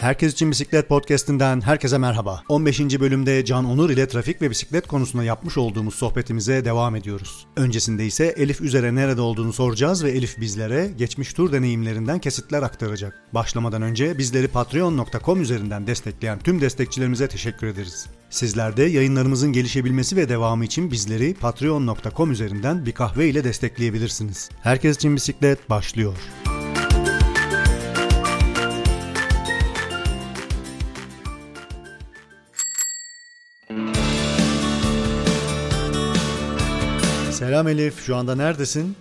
Herkes için Bisiklet Podcast'inden herkese merhaba. 15. bölümde Can Onur ile trafik ve bisiklet konusunda yapmış olduğumuz sohbetimize devam ediyoruz. Öncesinde ise Elif üzere nerede olduğunu soracağız ve Elif bizlere geçmiş tur deneyimlerinden kesitler aktaracak. Başlamadan önce bizleri patreon.com üzerinden destekleyen tüm destekçilerimize teşekkür ederiz. Sizler de yayınlarımızın gelişebilmesi ve devamı için bizleri patreon.com üzerinden bir kahve ile destekleyebilirsiniz. Herkes için bisiklet başlıyor. Selam Elif, şu anda neredesin?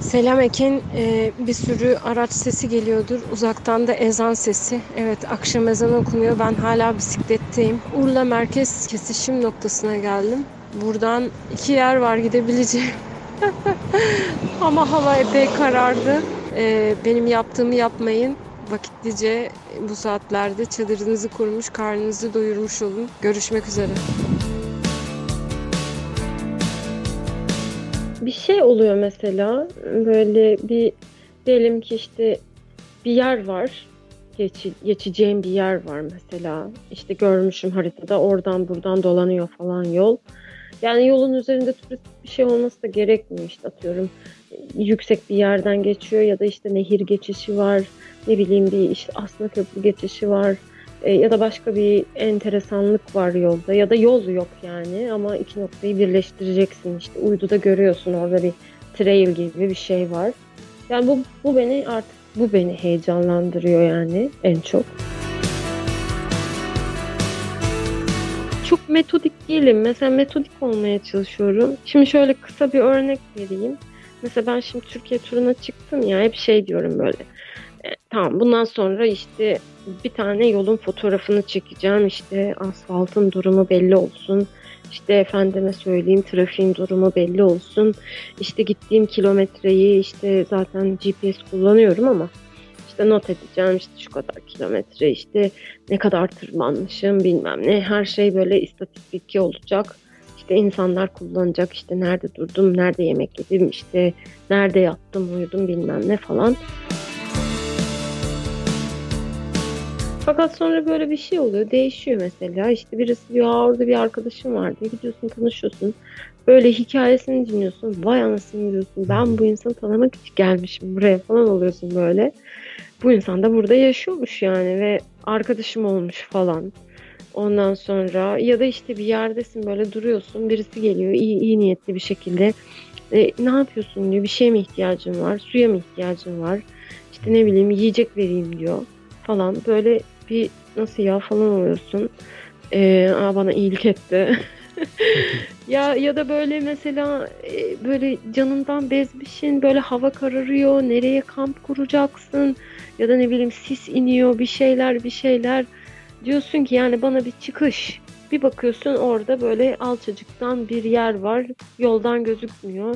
Selam Ekin. Ee, bir sürü araç sesi geliyordur. Uzaktan da ezan sesi. Evet akşam ezanı okunuyor. Ben hala bisikletteyim. Urla merkez kesişim noktasına geldim. Buradan iki yer var gidebileceğim. Ama hava epey karardı. Ee, benim yaptığımı yapmayın. Vakitlice bu saatlerde çadırınızı kurmuş, karnınızı doyurmuş olun. Görüşmek üzere. Şey oluyor mesela böyle bir diyelim ki işte bir yer var geç, geçeceğim bir yer var mesela. İşte görmüşüm haritada oradan buradan dolanıyor falan yol. Yani yolun üzerinde turistik bir şey olması da gerekmiyor işte atıyorum. Yüksek bir yerden geçiyor ya da işte nehir geçişi var ne bileyim bir işte aslında köprü geçişi var e, ya da başka bir enteresanlık var yolda ya da yol yok yani ama iki noktayı birleştireceksin işte uyduda görüyorsun orada bir trail gibi bir şey var. Yani bu, bu beni artık bu beni heyecanlandırıyor yani en çok. Çok metodik değilim. Mesela metodik olmaya çalışıyorum. Şimdi şöyle kısa bir örnek vereyim. Mesela ben şimdi Türkiye turuna çıktım ya hep şey diyorum böyle tamam bundan sonra işte bir tane yolun fotoğrafını çekeceğim. İşte asfaltın durumu belli olsun. İşte efendime söyleyeyim trafiğin durumu belli olsun. İşte gittiğim kilometreyi işte zaten GPS kullanıyorum ama işte not edeceğim işte şu kadar kilometre işte ne kadar tırmanmışım bilmem ne her şey böyle istatistik olacak. İşte insanlar kullanacak işte nerede durdum, nerede yemek yedim, işte nerede yattım, uyudum bilmem ne falan. Fakat sonra böyle bir şey oluyor. Değişiyor mesela. İşte birisi diyor orada bir arkadaşım vardı. Gidiyorsun tanışıyorsun. Böyle hikayesini dinliyorsun. Vay anasını diyorsun. Ben bu insanı tanımak için gelmişim buraya falan oluyorsun böyle. Bu insan da burada yaşıyormuş yani ve arkadaşım olmuş falan. Ondan sonra ya da işte bir yerdesin böyle duruyorsun. Birisi geliyor iyi, iyi niyetli bir şekilde. E, ne yapıyorsun diyor. Bir şeye mi ihtiyacın var? Suya mı ihtiyacın var? İşte ne bileyim yiyecek vereyim diyor falan. Böyle bir nasıl ya falan oluyorsun. Ee, aa bana iyilik etti. ya ya da böyle mesela e, böyle canından bezmişin böyle hava kararıyor nereye kamp kuracaksın ya da ne bileyim sis iniyor bir şeyler bir şeyler diyorsun ki yani bana bir çıkış bir bakıyorsun orada böyle alçacıktan bir yer var yoldan gözükmüyor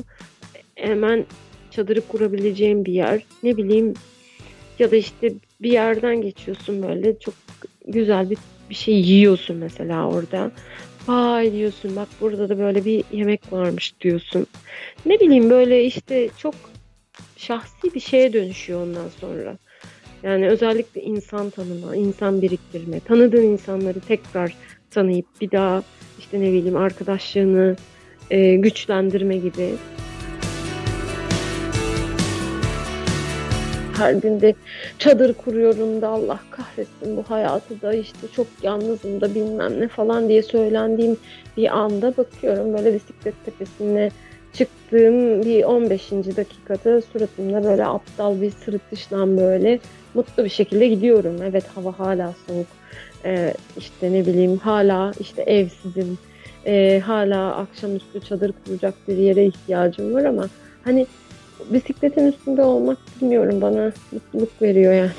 hemen çadırı kurabileceğim bir yer ne bileyim ya da işte bir yerden geçiyorsun böyle çok güzel bir, bir şey yiyorsun mesela orada. Vay diyorsun bak burada da böyle bir yemek varmış diyorsun. Ne bileyim böyle işte çok şahsi bir şeye dönüşüyor ondan sonra. Yani özellikle insan tanıma, insan biriktirme, tanıdığın insanları tekrar tanıyıp bir daha işte ne bileyim arkadaşlığını e, güçlendirme gibi. Her günde çadır kuruyorum da Allah kahretsin bu hayatı da işte çok yalnızım da bilmem ne falan diye söylendiğim bir anda bakıyorum böyle bisiklet tepesine çıktığım bir 15. dakikada suratımda böyle aptal bir sırıtışla böyle mutlu bir şekilde gidiyorum. Evet hava hala soğuk. Ee, işte ne bileyim hala işte evsizim. Ee, hala akşamüstü çadır kuracak bir yere ihtiyacım var ama hani bisikletin üstünde olmak bilmiyorum bana mutluluk veriyor yani.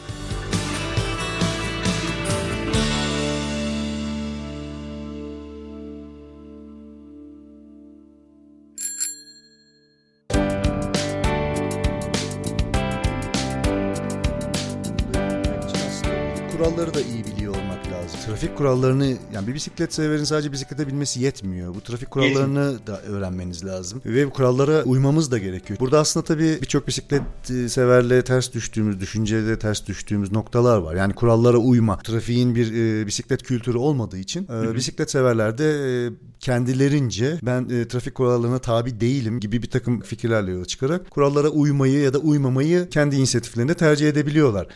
Trafik kurallarını yani bir bisiklet severin sadece bisiklete binmesi yetmiyor. Bu trafik kurallarını da öğrenmeniz lazım. Ve bu kurallara uymamız da gerekiyor. Burada aslında tabii birçok bisiklet e, severle ters düştüğümüz, düşüncede ters düştüğümüz noktalar var. Yani kurallara uyma. Trafiğin bir e, bisiklet kültürü olmadığı için e, bisiklet severler de e, kendilerince ben e, trafik kurallarına tabi değilim gibi bir takım fikirlerle yola çıkarak kurallara uymayı ya da uymamayı kendi inisiyatiflerinde tercih edebiliyorlar.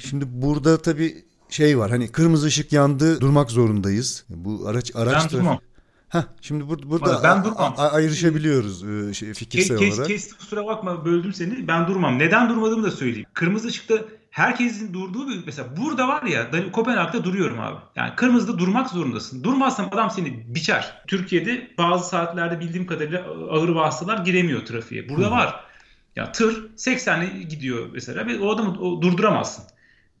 Şimdi burada tabii şey var hani kırmızı ışık yandı durmak zorundayız. Bu araç araç ben durmam. Heh, şimdi bur- burada ben durmam. ayrışabiliyoruz e, şey, fikirsel Kes, kes, olarak. kes, kusura bakma böldüm seni. Ben durmam. Neden durmadığımı da söyleyeyim. Kırmızı ışıkta herkesin durduğu bir mesela burada var ya Kopenhag'da duruyorum abi. Yani kırmızıda durmak zorundasın. Durmazsan adam seni biçer. Türkiye'de bazı saatlerde bildiğim kadarıyla ağır vasıtalar giremiyor trafiğe. Burada var. Ya tır 80'le gidiyor mesela ve o adamı o, durduramazsın.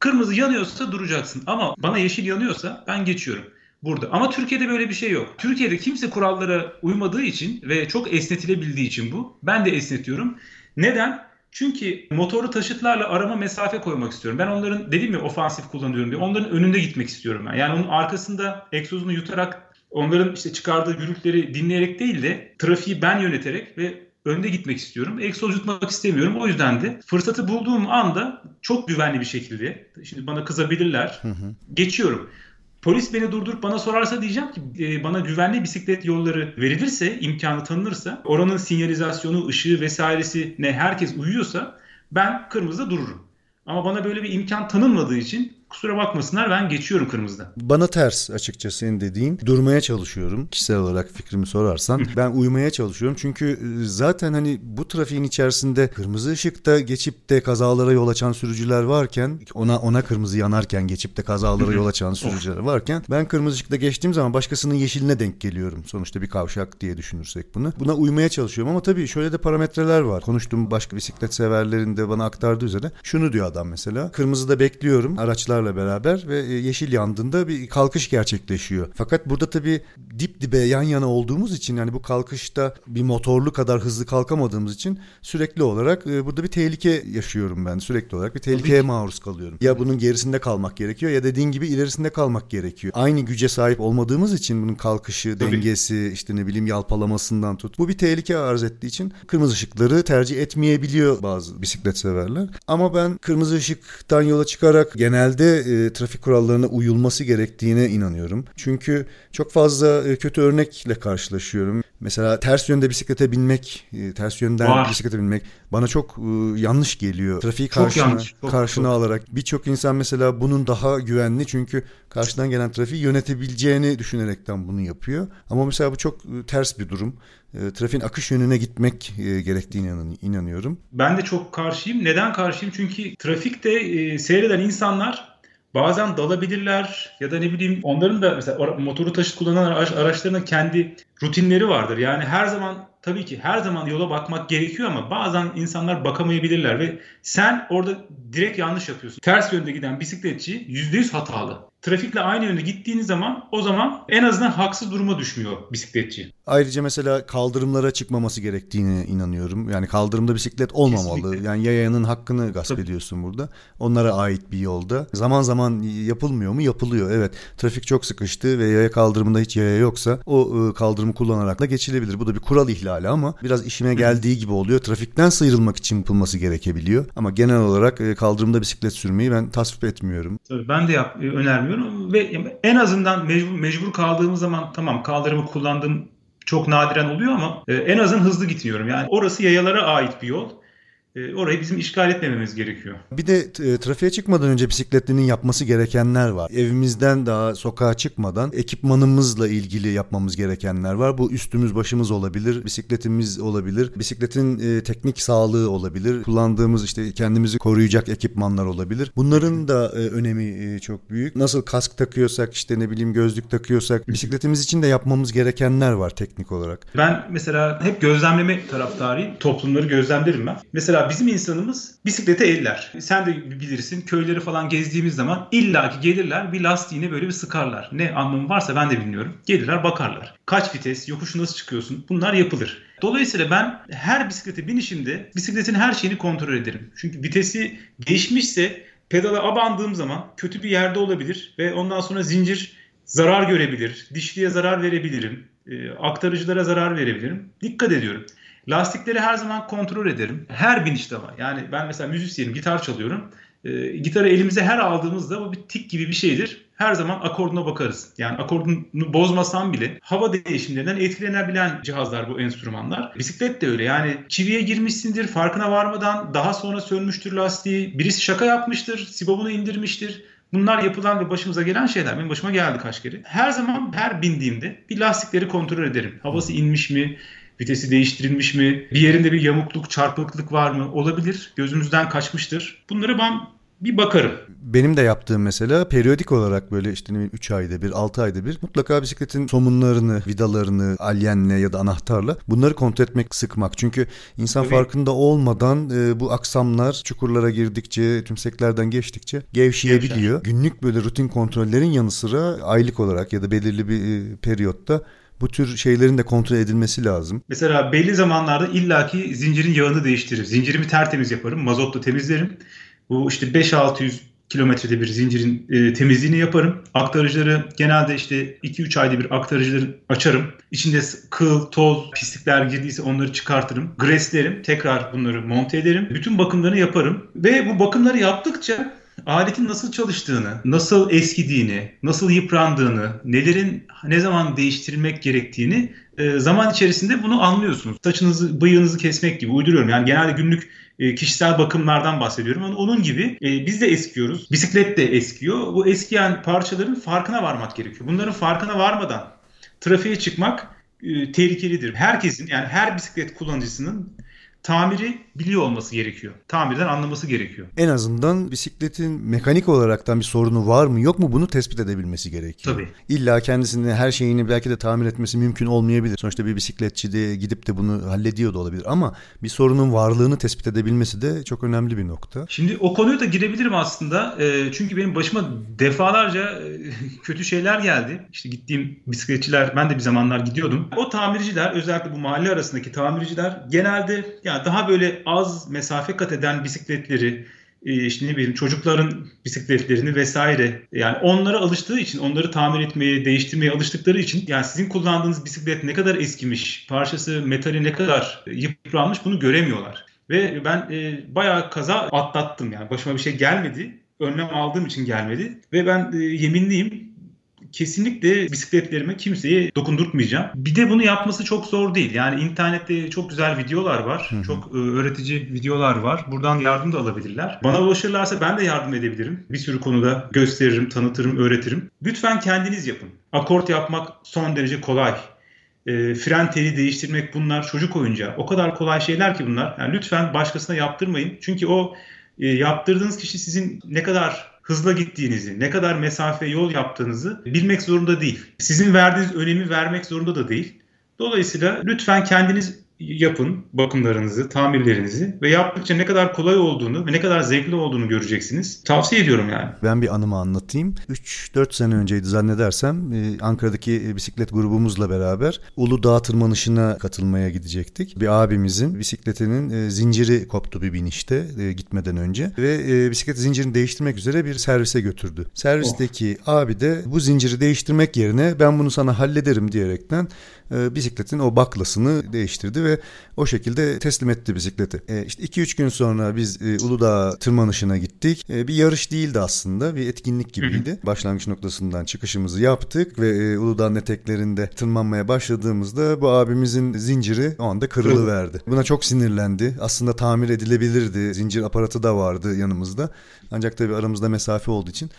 Kırmızı yanıyorsa duracaksın ama bana yeşil yanıyorsa ben geçiyorum burada. Ama Türkiye'de böyle bir şey yok. Türkiye'de kimse kurallara uymadığı için ve çok esnetilebildiği için bu. Ben de esnetiyorum. Neden? Çünkü motorlu taşıtlarla arama mesafe koymak istiyorum. Ben onların dedim ya ofansif kullanıyorum diye. Onların önünde gitmek istiyorum ben. Yani onun arkasında egzozunu yutarak onların işte çıkardığı gürültüleri dinleyerek değil de trafiği ben yöneterek ve önde gitmek istiyorum. Egzoz yutmak istemiyorum. O yüzden de fırsatı bulduğum anda çok güvenli bir şekilde şimdi bana kızabilirler. Hı hı. Geçiyorum. Polis beni durdurup bana sorarsa diyeceğim ki e, bana güvenli bisiklet yolları verilirse, imkanı tanınırsa, oranın sinyalizasyonu, ışığı vesairesi ne herkes uyuyorsa ben kırmızıda dururum. Ama bana böyle bir imkan tanınmadığı için kusura bakmasınlar ben geçiyorum kırmızıda. Bana ters açıkçası senin dediğin. Durmaya çalışıyorum. Kişisel olarak fikrimi sorarsan. ben uyumaya çalışıyorum. Çünkü e, zaten hani bu trafiğin içerisinde kırmızı ışıkta geçip de kazalara yol açan sürücüler varken ona ona kırmızı yanarken geçip de kazalara yol açan sürücüler varken ben kırmızı ışıkta geçtiğim zaman başkasının yeşiline denk geliyorum. Sonuçta bir kavşak diye düşünürsek bunu. Buna uymaya çalışıyorum ama tabii şöyle de parametreler var. Konuştuğum başka bisiklet severlerin de bana aktardığı üzere şunu diyor adam mesela. Kırmızıda bekliyorum araçlar beraber ve e, yeşil yandığında bir kalkış gerçekleşiyor. Fakat burada tabii dip dibe yan yana olduğumuz için yani bu kalkışta bir motorlu kadar hızlı kalkamadığımız için sürekli olarak e, burada bir tehlike yaşıyorum ben. Sürekli olarak bir tehlikeye maruz kalıyorum. Ya bunun gerisinde kalmak gerekiyor ya dediğin gibi ilerisinde kalmak gerekiyor. Aynı güce sahip olmadığımız için bunun kalkışı, Tabii. dengesi, işte ne bileyim yalpalamasından tut. Bu bir tehlike arz ettiği için kırmızı ışıkları tercih etmeyebiliyor bazı bisiklet severler. Ama ben kırmızı ışıktan yola çıkarak genelde e, trafik kurallarına uyulması gerektiğine inanıyorum. Çünkü çok fazla e, kötü örnekle karşılaşıyorum. Mesela ters yönde bisiklete binmek, e, ters yönden Var. bisiklete binmek bana çok e, yanlış geliyor. Trafiği Çok karşına, yanlış, çok, karşına çok. alarak birçok insan mesela bunun daha güvenli çünkü karşıdan gelen trafiği yönetebileceğini düşünerekten bunu yapıyor. Ama mesela bu çok e, ters bir durum. E, trafiğin akış yönüne gitmek e, gerektiğine inan- inanıyorum. Ben de çok karşıyım. Neden karşıyım? Çünkü trafikte seyreden insanlar bazen dalabilirler ya da ne bileyim onların da mesela motoru taşıt kullanan araç, araçlarının kendi rutinleri vardır. Yani her zaman tabii ki her zaman yola bakmak gerekiyor ama bazen insanlar bakamayabilirler ve sen orada direkt yanlış yapıyorsun. Ters yönde giden bisikletçi %100 hatalı. Trafikle aynı yönde gittiğiniz zaman o zaman en azından haksız duruma düşmüyor bisikletçi. Ayrıca mesela kaldırımlara çıkmaması gerektiğine inanıyorum. Yani kaldırımda bisiklet olmamalı. Kesinlikle. Yani yayanın hakkını gasp Tabii. ediyorsun burada. Onlara ait bir yolda. Zaman zaman yapılmıyor mu? Yapılıyor. Evet. Trafik çok sıkıştı ve yaya kaldırımında hiç yaya yoksa o e, kaldırımı kullanarak da geçilebilir. Bu da bir kural ihlali ama biraz işime geldiği gibi oluyor. Trafikten sıyrılmak için yapılması gerekebiliyor. Ama genel olarak e, kaldırımda bisiklet sürmeyi ben tasvip etmiyorum. Tabii ben de yap, e, önermiyorum ve en azından mecbur, mecbur kaldığımız zaman tamam kaldırımı kullandığım çok nadiren oluyor ama e, en azından hızlı gitmiyorum. Yani orası yayalara ait bir yol. E, orayı bizim işgal etmememiz gerekiyor. Bir de e, trafiğe çıkmadan önce bisikletlinin yapması gerekenler var. Evimizden daha sokağa çıkmadan ekipmanımızla ilgili yapmamız gerekenler var. Bu üstümüz başımız olabilir, bisikletimiz olabilir, bisikletin e, teknik sağlığı olabilir, kullandığımız işte kendimizi koruyacak ekipmanlar olabilir. Bunların da önemi çok büyük. Nasıl kask takıyorsak işte ne bileyim gözlük takıyorsak bisikletimiz için de yapmamız gerekenler var teknik olarak. Ben mesela hep gözlemleme taraftarıyım. Toplumları gözlemlerim ben. Mesela bizim insanımız bisiklete eller. Sen de bilirsin köyleri falan gezdiğimiz zaman illaki gelirler bir lastiğine böyle bir sıkarlar. Ne anlamı varsa ben de bilmiyorum. Gelirler bakarlar. Kaç vites, yokuşu nasıl çıkıyorsun? Bunlar yapılır. Dolayısıyla ben her bisiklete binişimde bisikletin her şeyini kontrol ederim. Çünkü vitesi değişmişse pedala abandığım zaman kötü bir yerde olabilir ve ondan sonra zincir zarar görebilir. Dişliye zarar verebilirim. E, aktarıcılara zarar verebilirim. Dikkat ediyorum. Lastikleri her zaman kontrol ederim. Her binişte var. Yani ben mesela müzisyenim, gitar çalıyorum. E, gitarı elimize her aldığımızda bu bir tik gibi bir şeydir. Her zaman akorduna bakarız. Yani akordunu bozmasam bile hava değişimlerinden etkilenebilen cihazlar bu enstrümanlar. Bisiklet de öyle. Yani çiviye girmişsindir farkına varmadan daha sonra sönmüştür lastiği. Birisi şaka yapmıştır, sibobunu indirmiştir. Bunlar yapılan ve başımıza gelen şeyler. Benim başıma geldi kaç kere. Her zaman her bindiğimde bir lastikleri kontrol ederim. Havası inmiş mi? Vitesi değiştirilmiş mi? Bir yerinde bir yamukluk, çarpıklık var mı? Olabilir. Gözümüzden kaçmıştır. Bunları ben bir bakarım. Benim de yaptığım mesela periyodik olarak böyle işte 3 ayda bir 6 ayda bir mutlaka bisikletin somunlarını, vidalarını alyenle ya da anahtarla bunları kontrol etmek, sıkmak. Çünkü insan Tabii. farkında olmadan e, bu aksamlar çukurlara girdikçe, tümseklerden geçtikçe gevşeyebiliyor. Gevşer. Günlük böyle rutin kontrollerin yanı sıra aylık olarak ya da belirli bir e, periyotta bu tür şeylerin de kontrol edilmesi lazım. Mesela belli zamanlarda illaki zincirin yağını değiştiririm. Zincirimi tertemiz yaparım, mazotla temizlerim. Bu işte 5-600 kilometrede bir zincirin e, temizliğini yaparım. Aktarıcıları genelde işte 2-3 ayda bir aktarıcıları açarım. İçinde kıl, toz, pislikler girdiyse onları çıkartırım. Greslerim. Tekrar bunları monte ederim. Bütün bakımlarını yaparım. Ve bu bakımları yaptıkça aletin nasıl çalıştığını, nasıl eskidiğini, nasıl yıprandığını, nelerin ne zaman değiştirilmek gerektiğini e, zaman içerisinde bunu anlıyorsunuz. Saçınızı, bıyığınızı kesmek gibi uyduruyorum. Yani genelde günlük e, kişisel bakımlardan bahsediyorum. Onun gibi e, biz de eskiyoruz. Bisiklet de eskiyor. Bu eskiyen parçaların farkına varmak gerekiyor. Bunların farkına varmadan trafiğe çıkmak tehlikelidir. Herkesin yani her bisiklet kullanıcısının tamiri biliyor olması gerekiyor. Tamirden anlaması gerekiyor. En azından bisikletin mekanik olaraktan bir sorunu var mı yok mu bunu tespit edebilmesi gerekiyor. Tabii. İlla kendisini her şeyini belki de tamir etmesi mümkün olmayabilir. Sonuçta bir bisikletçi de gidip de bunu hallediyor da olabilir ama bir sorunun varlığını tespit edebilmesi de çok önemli bir nokta. Şimdi o konuya da girebilirim aslında. E, çünkü benim başıma defalarca e, kötü şeyler geldi. İşte gittiğim bisikletçiler ben de bir zamanlar gidiyordum. O tamirciler özellikle bu mahalle arasındaki tamirciler genelde yani daha böyle az mesafe kat eden bisikletleri, e, işte ne bileyim çocukların bisikletlerini vesaire yani onlara alıştığı için onları tamir etmeye değiştirmeye alıştıkları için yani sizin kullandığınız bisiklet ne kadar eskimiş parçası metali ne kadar yıpranmış bunu göremiyorlar. Ve ben e, bayağı kaza atlattım yani. Başıma bir şey gelmedi önlem aldığım için gelmedi. Ve ben e, yeminliyim kesinlikle bisikletlerime kimseye dokundurtmayacağım. Bir de bunu yapması çok zor değil. Yani internette çok güzel videolar var. Hı hı. Çok e, öğretici videolar var. Buradan yardım da alabilirler. Bana ulaşırlarsa ben de yardım edebilirim. Bir sürü konuda gösteririm, tanıtırım, öğretirim. Lütfen kendiniz yapın. Akort yapmak son derece kolay. E, fren teli değiştirmek bunlar çocuk oyuncağı. O kadar kolay şeyler ki bunlar. Yani lütfen başkasına yaptırmayın. Çünkü o e, yaptırdığınız kişi sizin ne kadar hızla gittiğinizi, ne kadar mesafe yol yaptığınızı bilmek zorunda değil. Sizin verdiğiniz önemi vermek zorunda da değil. Dolayısıyla lütfen kendiniz yapın bakımlarınızı, tamirlerinizi ve yaptıkça ne kadar kolay olduğunu ve ne kadar zevkli olduğunu göreceksiniz. Tavsiye ediyorum yani. Ben bir anımı anlatayım. 3-4 sene önceydi zannedersem e, Ankara'daki bisiklet grubumuzla beraber Uludağ tırmanışına katılmaya gidecektik. Bir abimizin bisikletinin e, zinciri koptu bir binişte e, gitmeden önce ve bisiklet zincirini değiştirmek üzere bir servise götürdü. Servisteki oh. abi de bu zinciri değiştirmek yerine ben bunu sana hallederim diyerekten bisikletin o baklasını değiştirdi ve ve o şekilde teslim etti bisikleti. E, işte 2-3 gün sonra biz e, Uludağ tırmanışına gittik. E, bir yarış değildi aslında bir etkinlik gibiydi. Başlangıç noktasından çıkışımızı yaptık ve e, Uludağ'ın eteklerinde tırmanmaya başladığımızda bu abimizin zinciri o anda kırılıverdi. Buna çok sinirlendi. Aslında tamir edilebilirdi. Zincir aparatı da vardı yanımızda. Ancak tabii aramızda mesafe olduğu için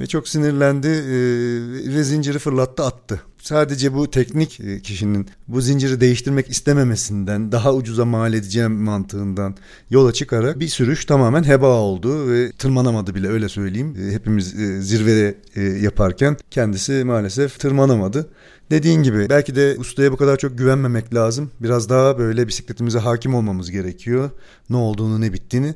ve çok sinirlendi e, ve zinciri fırlattı attı. Sadece bu teknik e, kişinin bu zinciri değiştirmek istememesinden daha ucuza mal edeceğim mantığından yola çıkarak bir sürüş tamamen heba oldu ve tırmanamadı bile öyle söyleyeyim. E, hepimiz zirvede yaparken kendisi maalesef tırmanamadı. Dediğin gibi belki de ustaya bu kadar çok güvenmemek lazım. Biraz daha böyle bisikletimize hakim olmamız gerekiyor. Ne olduğunu ne bittiğini.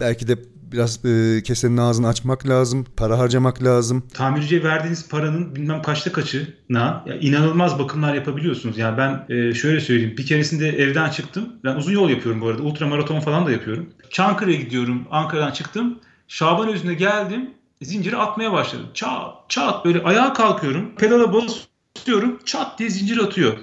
Belki de biraz e, kesenin ağzını açmak lazım, para harcamak lazım. Tamirciye verdiğiniz paranın bilmem kaçta kaçına ya inanılmaz bakımlar yapabiliyorsunuz. Yani ben e, şöyle söyleyeyim. Bir keresinde evden çıktım. Ben uzun yol yapıyorum bu arada. Ultra maraton falan da yapıyorum. Çankırı'ya gidiyorum. Ankara'dan çıktım. Şaban özüne geldim. Zinciri atmaya başladım. Çat çat böyle ayağa kalkıyorum. Pedala basıyorum. Çat diye zincir atıyor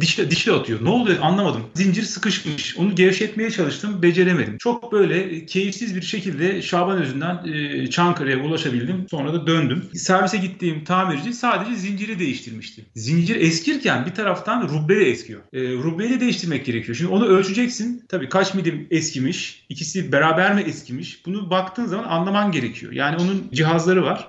dişle dişle atıyor. Ne oluyor anlamadım. Zincir sıkışmış. Onu gevşetmeye çalıştım. Beceremedim. Çok böyle keyifsiz bir şekilde Şaban Özü'nden e, Çankırı'ya ulaşabildim. Sonra da döndüm. Servise gittiğim tamirci sadece zinciri değiştirmişti. Zincir eskirken bir taraftan rubbe de eskiyor. E, rubbeyi de değiştirmek gerekiyor. Şimdi onu ölçeceksin. Tabii kaç milim eskimiş. İkisi beraber mi eskimiş? Bunu baktığın zaman anlaman gerekiyor. Yani onun cihazları var.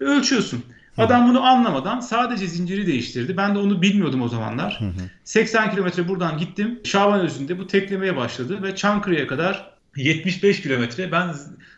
Ölçüyorsun. Adam bunu anlamadan sadece zinciri değiştirdi. Ben de onu bilmiyordum o zamanlar. Hı hı. 80 kilometre buradan gittim. Şaban özünde bu teklemeye başladı ve Çankırı'ya kadar 75 kilometre ben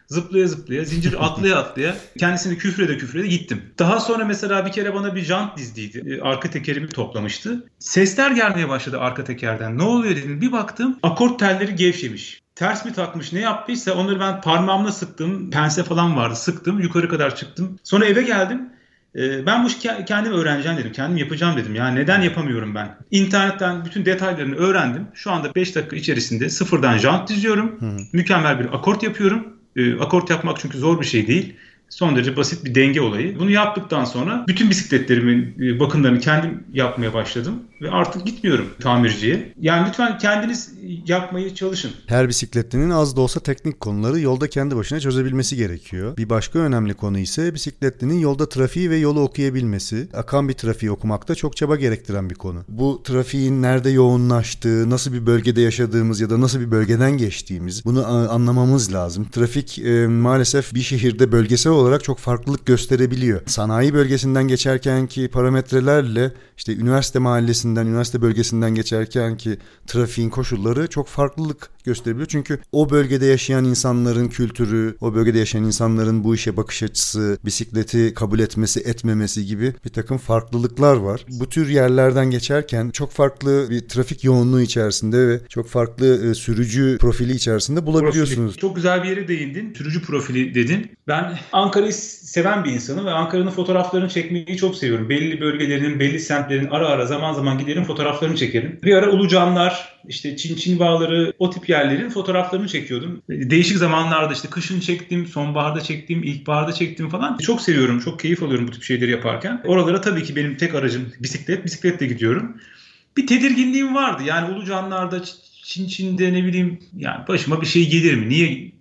zıplaya zıplaya, zincir atlaya atlaya kendisini küfrede küfrede gittim. Daha sonra mesela bir kere bana bir jant dizdiydi. E, arka tekerimi toplamıştı. Sesler gelmeye başladı arka tekerden. Ne oluyor dedim. Bir baktım akort telleri gevşemiş ters mi takmış ne yaptıysa onları ben parmağımla sıktım. Pense falan vardı sıktım yukarı kadar çıktım. Sonra eve geldim. Ee, ben bu işi kendim öğreneceğim dedim. Kendim yapacağım dedim. Yani neden yapamıyorum ben? İnternetten bütün detaylarını öğrendim. Şu anda 5 dakika içerisinde sıfırdan jant diziyorum. Hı. Mükemmel bir akort yapıyorum. Ee, akort yapmak çünkü zor bir şey değil. Son derece basit bir denge olayı. Bunu yaptıktan sonra bütün bisikletlerimin e, bakımlarını kendim yapmaya başladım ve artık gitmiyorum tamirciye. Yani lütfen kendiniz yapmayı çalışın. Her bisikletlinin az da olsa teknik konuları yolda kendi başına çözebilmesi gerekiyor. Bir başka önemli konu ise bisikletlinin yolda trafiği ve yolu okuyabilmesi. Akan bir trafiği okumakta çok çaba gerektiren bir konu. Bu trafiğin nerede yoğunlaştığı, nasıl bir bölgede yaşadığımız ya da nasıl bir bölgeden geçtiğimiz bunu anlamamız lazım. Trafik e, maalesef bir şehirde bölgesel olarak çok farklılık gösterebiliyor. Sanayi bölgesinden geçerken ki parametrelerle işte üniversite mahallesinden, üniversite bölgesinden geçerken ki trafiğin koşulları çok farklılık gösterebiliyor. Çünkü o bölgede yaşayan insanların kültürü, o bölgede yaşayan insanların bu işe bakış açısı, bisikleti kabul etmesi, etmemesi gibi bir takım farklılıklar var. Bu tür yerlerden geçerken çok farklı bir trafik yoğunluğu içerisinde ve çok farklı e, sürücü profili içerisinde bulabiliyorsunuz. Profili. Çok güzel bir yere değindin. Sürücü profili dedin. Ben Ankara'yı seven bir insanım ve Ankara'nın fotoğraflarını çekmeyi çok seviyorum. Belli bölgelerinin, belli semtlerin ara ara zaman zaman giderim fotoğraflarını çekerim. Bir ara Ulucanlar, işte Çin Çin Bağları o tip yerlerin fotoğraflarını çekiyordum. Değişik zamanlarda işte kışın çektim, sonbaharda çektim, ilkbaharda çektim falan. Çok seviyorum, çok keyif alıyorum bu tip şeyleri yaparken. Oralara tabii ki benim tek aracım bisiklet. Bisikletle gidiyorum. Bir tedirginliğim vardı. Yani Ulucanlar'da, Çin Çin'de ne bileyim yani başıma bir şey gelir mi? Niye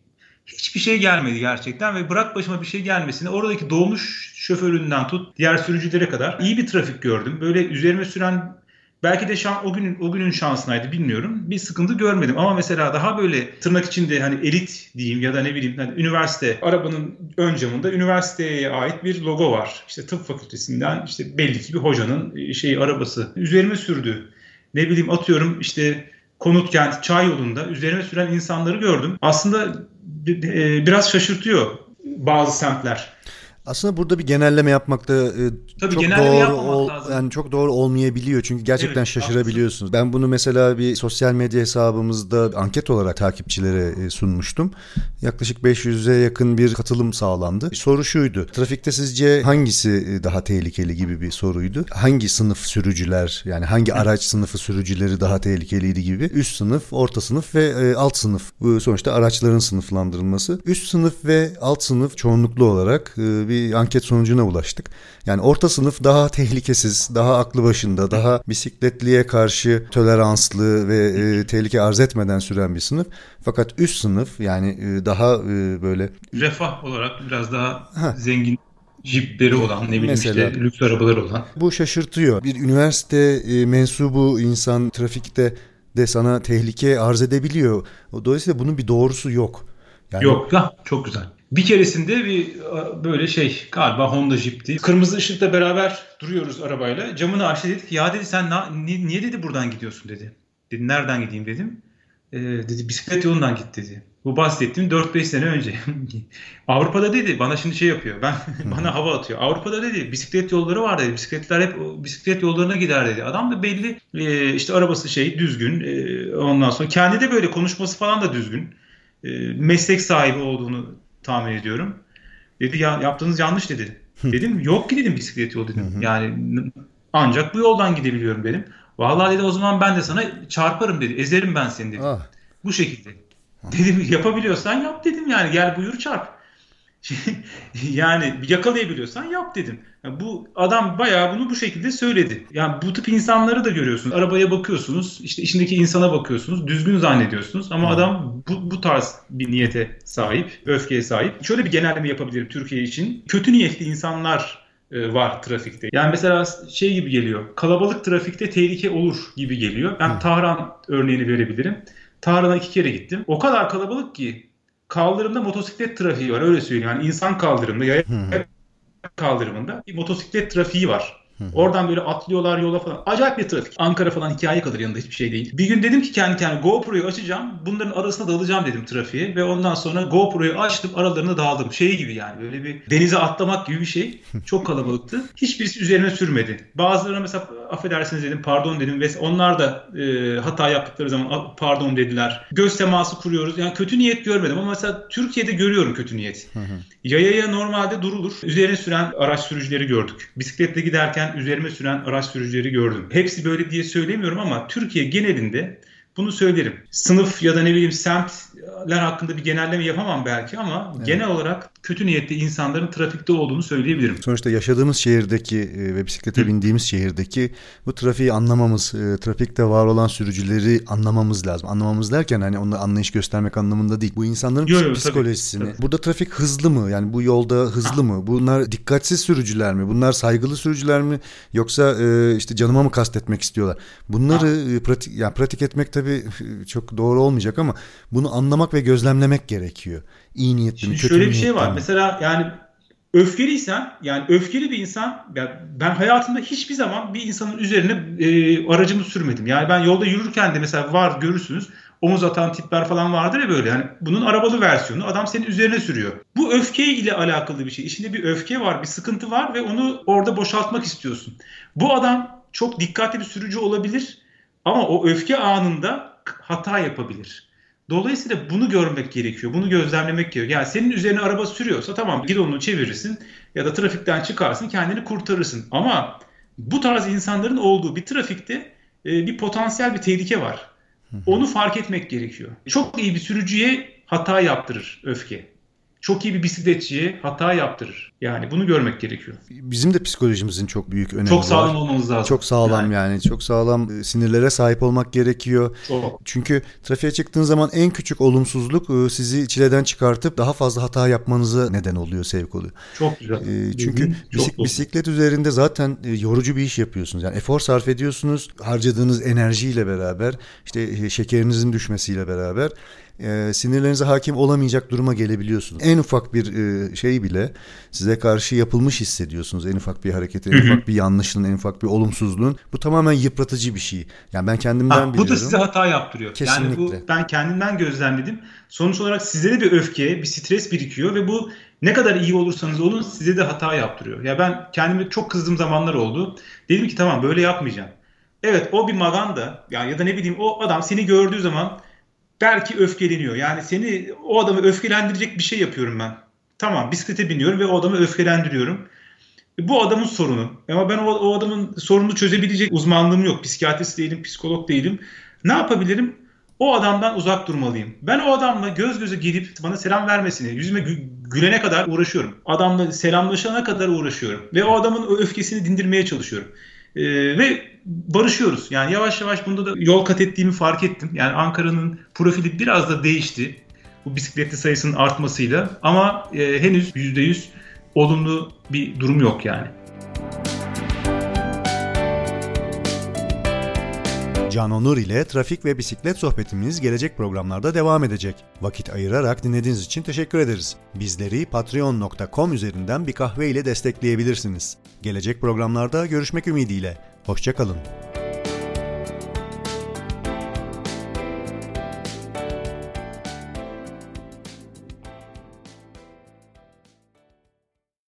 hiçbir şey gelmedi gerçekten ve bırak başıma bir şey gelmesine oradaki doğmuş şoföründen tut diğer sürücülere kadar iyi bir trafik gördüm. Böyle üzerime süren belki de şan, o günün o günün şansınaydı bilmiyorum. Bir sıkıntı görmedim ama mesela daha böyle tırnak içinde hani elit diyeyim ya da ne bileyim hani üniversite arabanın ön camında üniversiteye ait bir logo var. İşte tıp fakültesinden işte belli ki bir hocanın şey arabası üzerime sürdü. Ne bileyim atıyorum işte Konut Kent Çay yolunda üzerime süren insanları gördüm. Aslında e, biraz şaşırtıyor bazı semtler. Aslında burada bir genelleme yapmakta e, Tabii çok doğru ol, lazım. yani çok doğru olmayabiliyor çünkü gerçekten evet, şaşırabiliyorsunuz. Haklısın. Ben bunu mesela bir sosyal medya hesabımızda anket olarak takipçilere e, sunmuştum. Yaklaşık 500'e yakın bir katılım sağlandı. Soru şuydu. Trafikte sizce hangisi e, daha tehlikeli gibi bir soruydu. Hangi sınıf sürücüler yani hangi araç sınıfı sürücüleri daha tehlikeliydi gibi. Üst sınıf, orta sınıf ve alt sınıf. Bu sonuçta araçların sınıflandırılması. Üst sınıf ve alt sınıf çoğunluklu olarak bir bir anket sonucuna ulaştık. Yani orta sınıf daha tehlikesiz, daha aklı başında, daha bisikletliye karşı toleranslı ve e, tehlike arz etmeden süren bir sınıf. Fakat üst sınıf yani e, daha e, böyle... Refah olarak biraz daha ha. zengin jipleri olan ne bileyim Mesela, işte lüks arabaları olan. Bu şaşırtıyor. Bir üniversite e, mensubu insan trafikte de sana tehlike arz edebiliyor. Dolayısıyla bunun bir doğrusu yok. Yani... Yok ha çok güzel. Bir keresinde bir böyle şey galiba Honda Jeep'ti. Kırmızı ışıkta beraber duruyoruz arabayla. Camını açtı dedik ya dedi sen na, niye, dedi buradan gidiyorsun dedi. Dedi nereden gideyim dedim. Ee, dedi bisiklet yolundan git dedi. Bu bahsettiğim 4-5 sene önce. Avrupa'da dedi bana şimdi şey yapıyor. Ben bana hava atıyor. Avrupa'da dedi bisiklet yolları var dedi. Bisikletler hep bisiklet yollarına gider dedi. Adam da belli e, işte arabası şey düzgün. E, ondan sonra kendi de böyle konuşması falan da düzgün. E, meslek sahibi olduğunu tahmin ediyorum. Dedi ya yaptığınız yanlış dedi. Dedim yok ki dedim bisiklet yolu dedim. yani ancak bu yoldan gidebiliyorum dedim. Vallahi dedi o zaman ben de sana çarparım dedi. Ezerim ben seni dedi. Ah. Bu şekilde. Dedim yapabiliyorsan yap dedim yani gel buyur çarp. yani yakalayabiliyorsan yap dedim. Yani bu adam bayağı bunu bu şekilde söyledi. Yani bu tip insanları da görüyorsunuz. Arabaya bakıyorsunuz, işte içindeki insana bakıyorsunuz, düzgün zannediyorsunuz ama hmm. adam bu, bu tarz bir niyete sahip, öfkeye sahip. Şöyle bir genelleme yapabilirim Türkiye için. Kötü niyetli insanlar e, var trafikte. Yani mesela şey gibi geliyor. Kalabalık trafikte tehlike olur gibi geliyor. Ben. Tahran örneğini verebilirim. Tahran'a iki kere gittim. O kadar kalabalık ki kaldırımda motosiklet trafiği var öyle söyleyeyim. Yani insan kaldırımda, yaya kaldırımında bir motosiklet trafiği var. Oradan böyle atlıyorlar yola falan. Acayip bir trafik. Ankara falan hikaye kalır yanında hiçbir şey değil. Bir gün dedim ki kendi kendime GoPro'yu açacağım. Bunların arasına dalacağım dedim trafiğe. Ve ondan sonra GoPro'yu açtım aralarına dağıldım. Şey gibi yani böyle bir denize atlamak gibi bir şey. Çok kalabalıktı. Hiçbirisi üzerine sürmedi. Bazılarına mesela affedersiniz dedim pardon dedim. Ve onlar da e, hata yaptıkları zaman pardon dediler. Göz teması kuruyoruz. Yani kötü niyet görmedim ama mesela Türkiye'de görüyorum kötü niyet. Yayaya normalde durulur. Üzerine süren araç sürücüleri gördük. Bisikletle giderken üzerime süren araç sürücüleri gördüm. Hepsi böyle diye söylemiyorum ama Türkiye genelinde bunu söylerim. Sınıf ya da ne bileyim semtler hakkında bir genelleme yapamam belki ama evet. genel olarak kötü niyetli insanların trafikte olduğunu söyleyebilirim. Sonuçta yaşadığımız şehirdeki e, ve bisiklete Hı. bindiğimiz şehirdeki bu trafiği anlamamız, e, trafikte var olan sürücüleri anlamamız lazım. Anlamamız derken hani onlara anlayış göstermek anlamında değil. Bu insanların yo, yo, psikolojisini. Tabii, tabii. Burada trafik hızlı mı? Yani bu yolda hızlı ha. mı? Bunlar dikkatsiz sürücüler mi? Bunlar saygılı sürücüler mi? Yoksa e, işte canıma mı kastetmek istiyorlar? Bunları ha. pratik yani pratik etmek tabii çok doğru olmayacak ama bunu anlamak ve gözlemlemek gerekiyor. İyi niyetli mi, kötü Şöyle bir şey var. Mi? Mesela yani öfkeliysen yani öfkeli bir insan yani ben hayatımda hiçbir zaman bir insanın üzerine e, aracımı sürmedim. Yani ben yolda yürürken de mesela var görürsünüz omuz atan tipler falan vardır ya böyle. Yani bunun arabalı versiyonu adam senin üzerine sürüyor. Bu öfke ile alakalı bir şey. İçinde bir öfke var, bir sıkıntı var ve onu orada boşaltmak istiyorsun. Bu adam çok dikkatli bir sürücü olabilir ama o öfke anında hata yapabilir. Dolayısıyla bunu görmek gerekiyor. Bunu gözlemlemek gerekiyor. Yani senin üzerine araba sürüyorsa tamam gir onu çevirirsin ya da trafikten çıkarsın kendini kurtarırsın. Ama bu tarz insanların olduğu bir trafikte e, bir potansiyel bir tehlike var. Onu fark etmek gerekiyor. Çok iyi bir sürücüye hata yaptırır öfke çok iyi bir bisikletçiye hata yaptırır. Yani bunu görmek gerekiyor. Bizim de psikolojimizin çok büyük önemi var. Çok sağlam var. olmamız lazım. Çok sağlam yani. yani. Çok sağlam e, sinirlere sahip olmak gerekiyor. Çok. Çünkü trafiğe çıktığın zaman en küçük olumsuzluk e, sizi çileden çıkartıp daha fazla hata yapmanıza neden oluyor, sevk oluyor. Çok güzel. E, çünkü bisik, bisiklet üzerinde zaten yorucu bir iş yapıyorsunuz. Yani efor sarf ediyorsunuz. Harcadığınız enerjiyle beraber, işte şekerinizin düşmesiyle beraber e, sinirlerinize hakim olamayacak duruma gelebiliyorsunuz. En ufak bir e, şey bile size karşı yapılmış hissediyorsunuz. En ufak bir hareketin, en ufak bir yanlışlığın, en ufak bir olumsuzluğun. Bu tamamen yıpratıcı bir şey. Yani ben kendimden ha, bu biliyorum. Bu da size hata yaptırıyor. Kesinlikle. Yani bu ben kendimden gözlemledim. Sonuç olarak size de bir öfke, bir stres birikiyor ve bu ne kadar iyi olursanız olun size de hata yaptırıyor. Ya ben kendime çok kızdığım zamanlar oldu. Dedim ki tamam böyle yapmayacağım. Evet o bir maganda yani ya da ne bileyim o adam seni gördüğü zaman belki öfkeleniyor. Yani seni o adamı öfkelendirecek bir şey yapıyorum ben. Tamam bisiklete biniyorum ve o adamı öfkelendiriyorum. Bu adamın sorunu. Ama ben o, o adamın sorununu çözebilecek uzmanlığım yok. Psikiyatrist değilim, psikolog değilim. Ne yapabilirim? O adamdan uzak durmalıyım. Ben o adamla göz göze gelip bana selam vermesini, yüzüme gü- gülene kadar uğraşıyorum. Adamla selamlaşana kadar uğraşıyorum. Ve o adamın öfkesini dindirmeye çalışıyorum. Ee, ve barışıyoruz. Yani yavaş yavaş bunda da yol kat ettiğimi fark ettim. Yani Ankara'nın profili biraz da değişti. Bu bisikletli sayısının artmasıyla. Ama e, henüz %100 olumlu bir durum yok yani. Can Onur ile trafik ve bisiklet sohbetimiz gelecek programlarda devam edecek. Vakit ayırarak dinlediğiniz için teşekkür ederiz. Bizleri patreon.com üzerinden bir kahve ile destekleyebilirsiniz. Gelecek programlarda görüşmek ümidiyle. Hoşçakalın.